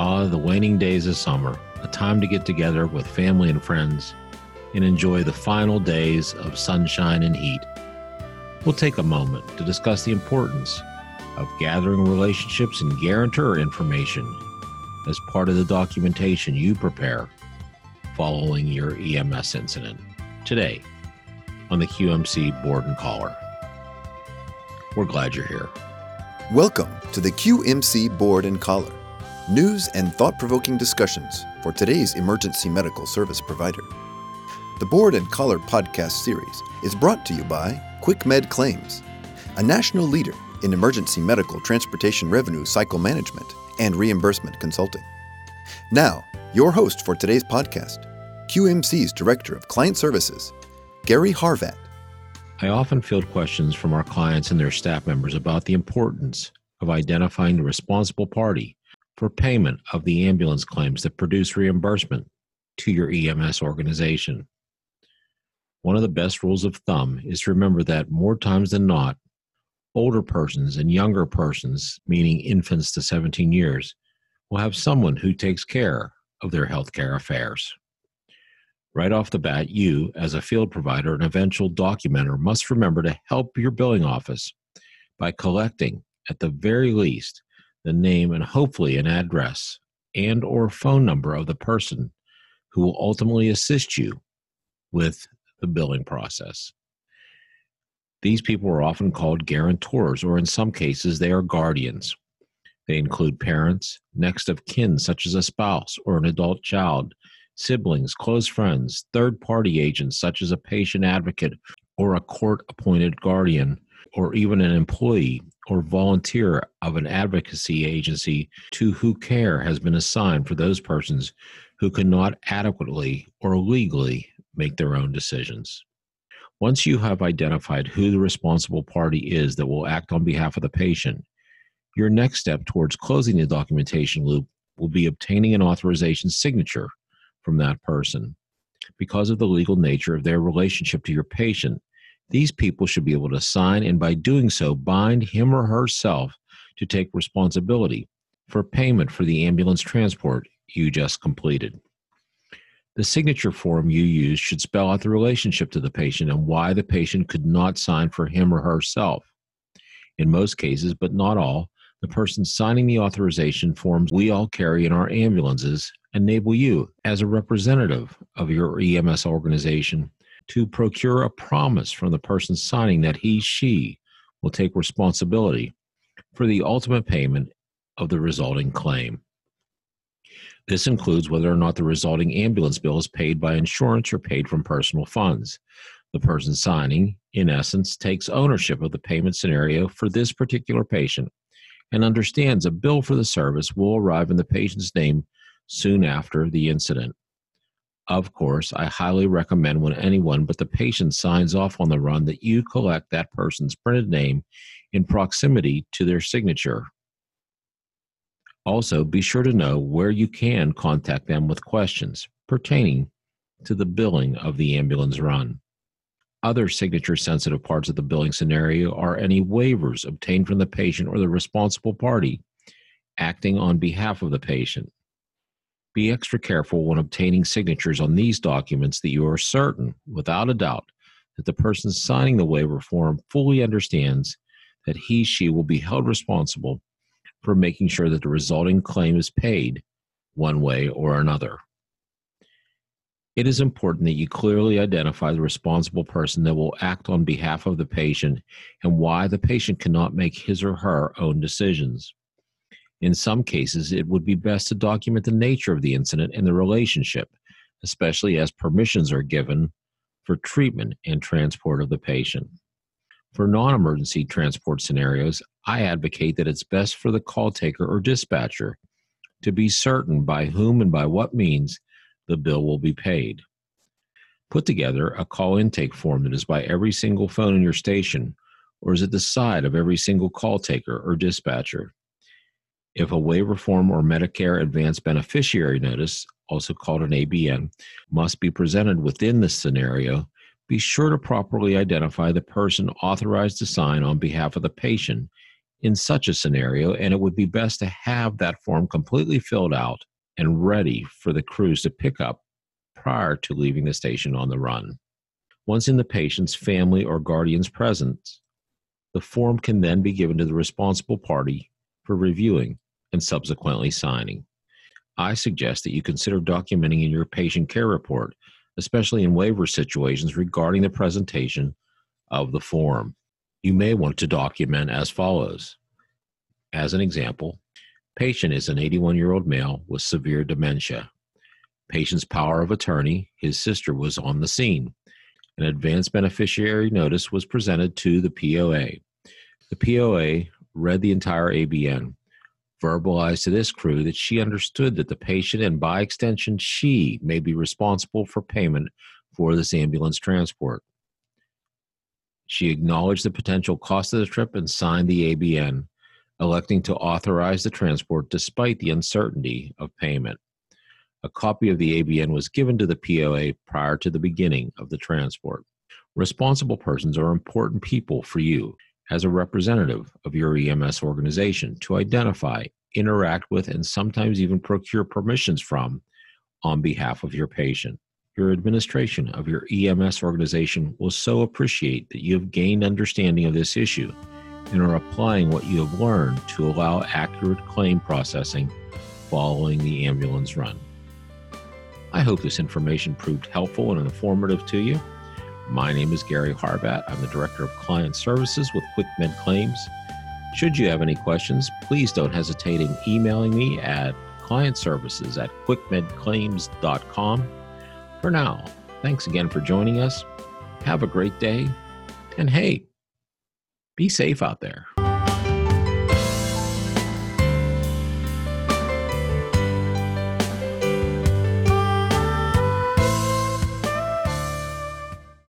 Ah, the waning days of summer, a time to get together with family and friends and enjoy the final days of sunshine and heat. We'll take a moment to discuss the importance of gathering relationships and guarantor information as part of the documentation you prepare following your EMS incident today on the QMC Board and Collar. We're glad you're here. Welcome to the QMC Board and Collar, news and thought provoking discussions for today's emergency medical service provider. The Board and Collar podcast series is brought to you by QuickMed Claims, a national leader in emergency medical transportation revenue cycle management and reimbursement consulting. Now, your host for today's podcast, QMC's Director of Client Services, Gary Harvat. I often field questions from our clients and their staff members about the importance of identifying the responsible party for payment of the ambulance claims that produce reimbursement to your EMS organization. One of the best rules of thumb is to remember that more times than not, older persons and younger persons, meaning infants to 17 years, will have someone who takes care of their healthcare affairs. Right off the bat, you, as a field provider and eventual documenter, must remember to help your billing office by collecting, at the very least, the name and hopefully an address and or phone number of the person who will ultimately assist you with the billing process. These people are often called guarantors, or in some cases, they are guardians. They include parents, next of kin, such as a spouse or an adult child, siblings, close friends, third party agents, such as a patient advocate or a court appointed guardian, or even an employee or volunteer of an advocacy agency to who care has been assigned for those persons who cannot adequately or legally make their own decisions. Once you have identified who the responsible party is that will act on behalf of the patient, your next step towards closing the documentation loop will be obtaining an authorization signature from that person. Because of the legal nature of their relationship to your patient, these people should be able to sign and by doing so bind him or herself to take responsibility for payment for the ambulance transport you just completed. The signature form you use should spell out the relationship to the patient and why the patient could not sign for him or herself. In most cases, but not all, the person signing the authorization forms we all carry in our ambulances enable you, as a representative of your EMS organization, to procure a promise from the person signing that he, she will take responsibility for the ultimate payment of the resulting claim. This includes whether or not the resulting ambulance bill is paid by insurance or paid from personal funds. The person signing, in essence, takes ownership of the payment scenario for this particular patient and understands a bill for the service will arrive in the patient's name soon after the incident. Of course, I highly recommend when anyone but the patient signs off on the run that you collect that person's printed name in proximity to their signature. Also, be sure to know where you can contact them with questions pertaining to the billing of the ambulance run. Other signature sensitive parts of the billing scenario are any waivers obtained from the patient or the responsible party acting on behalf of the patient. Be extra careful when obtaining signatures on these documents that you are certain, without a doubt, that the person signing the waiver form fully understands that he she will be held responsible for making sure that the resulting claim is paid one way or another. It is important that you clearly identify the responsible person that will act on behalf of the patient and why the patient cannot make his or her own decisions. In some cases, it would be best to document the nature of the incident and the relationship, especially as permissions are given for treatment and transport of the patient. For non emergency transport scenarios, I advocate that it's best for the call taker or dispatcher to be certain by whom and by what means the bill will be paid. Put together a call intake form that is by every single phone in your station, or is at the side of every single call taker or dispatcher? If a waiver form or Medicare Advanced Beneficiary Notice, also called an ABN, must be presented within this scenario, be sure to properly identify the person authorized to sign on behalf of the patient in such a scenario, and it would be best to have that form completely filled out and ready for the crews to pick up prior to leaving the station on the run. Once in the patient's family or guardian's presence, the form can then be given to the responsible party for reviewing and subsequently signing. I suggest that you consider documenting in your patient care report, especially in waiver situations regarding the presentation of the form. You may want to document as follows. As an example, patient is an 81 year old male with severe dementia. Patient's power of attorney, his sister was on the scene. An advance beneficiary notice was presented to the POA. The POA read the entire ABN, verbalized to this crew that she understood that the patient and by extension she may be responsible for payment for this ambulance transport. She acknowledged the potential cost of the trip and signed the ABN, electing to authorize the transport despite the uncertainty of payment. A copy of the ABN was given to the POA prior to the beginning of the transport. Responsible persons are important people for you as a representative of your EMS organization to identify, interact with, and sometimes even procure permissions from on behalf of your patient. Your administration of your EMS organization will so appreciate that you have gained understanding of this issue and are applying what you have learned to allow accurate claim processing following the ambulance run. I hope this information proved helpful and informative to you. My name is Gary Harbat. I'm the Director of Client Services with QuickMed Claims. Should you have any questions, please don't hesitate in emailing me at clientservices at quickmedclaims.com. For now, thanks again for joining us. Have a great day. And hey, be safe out there.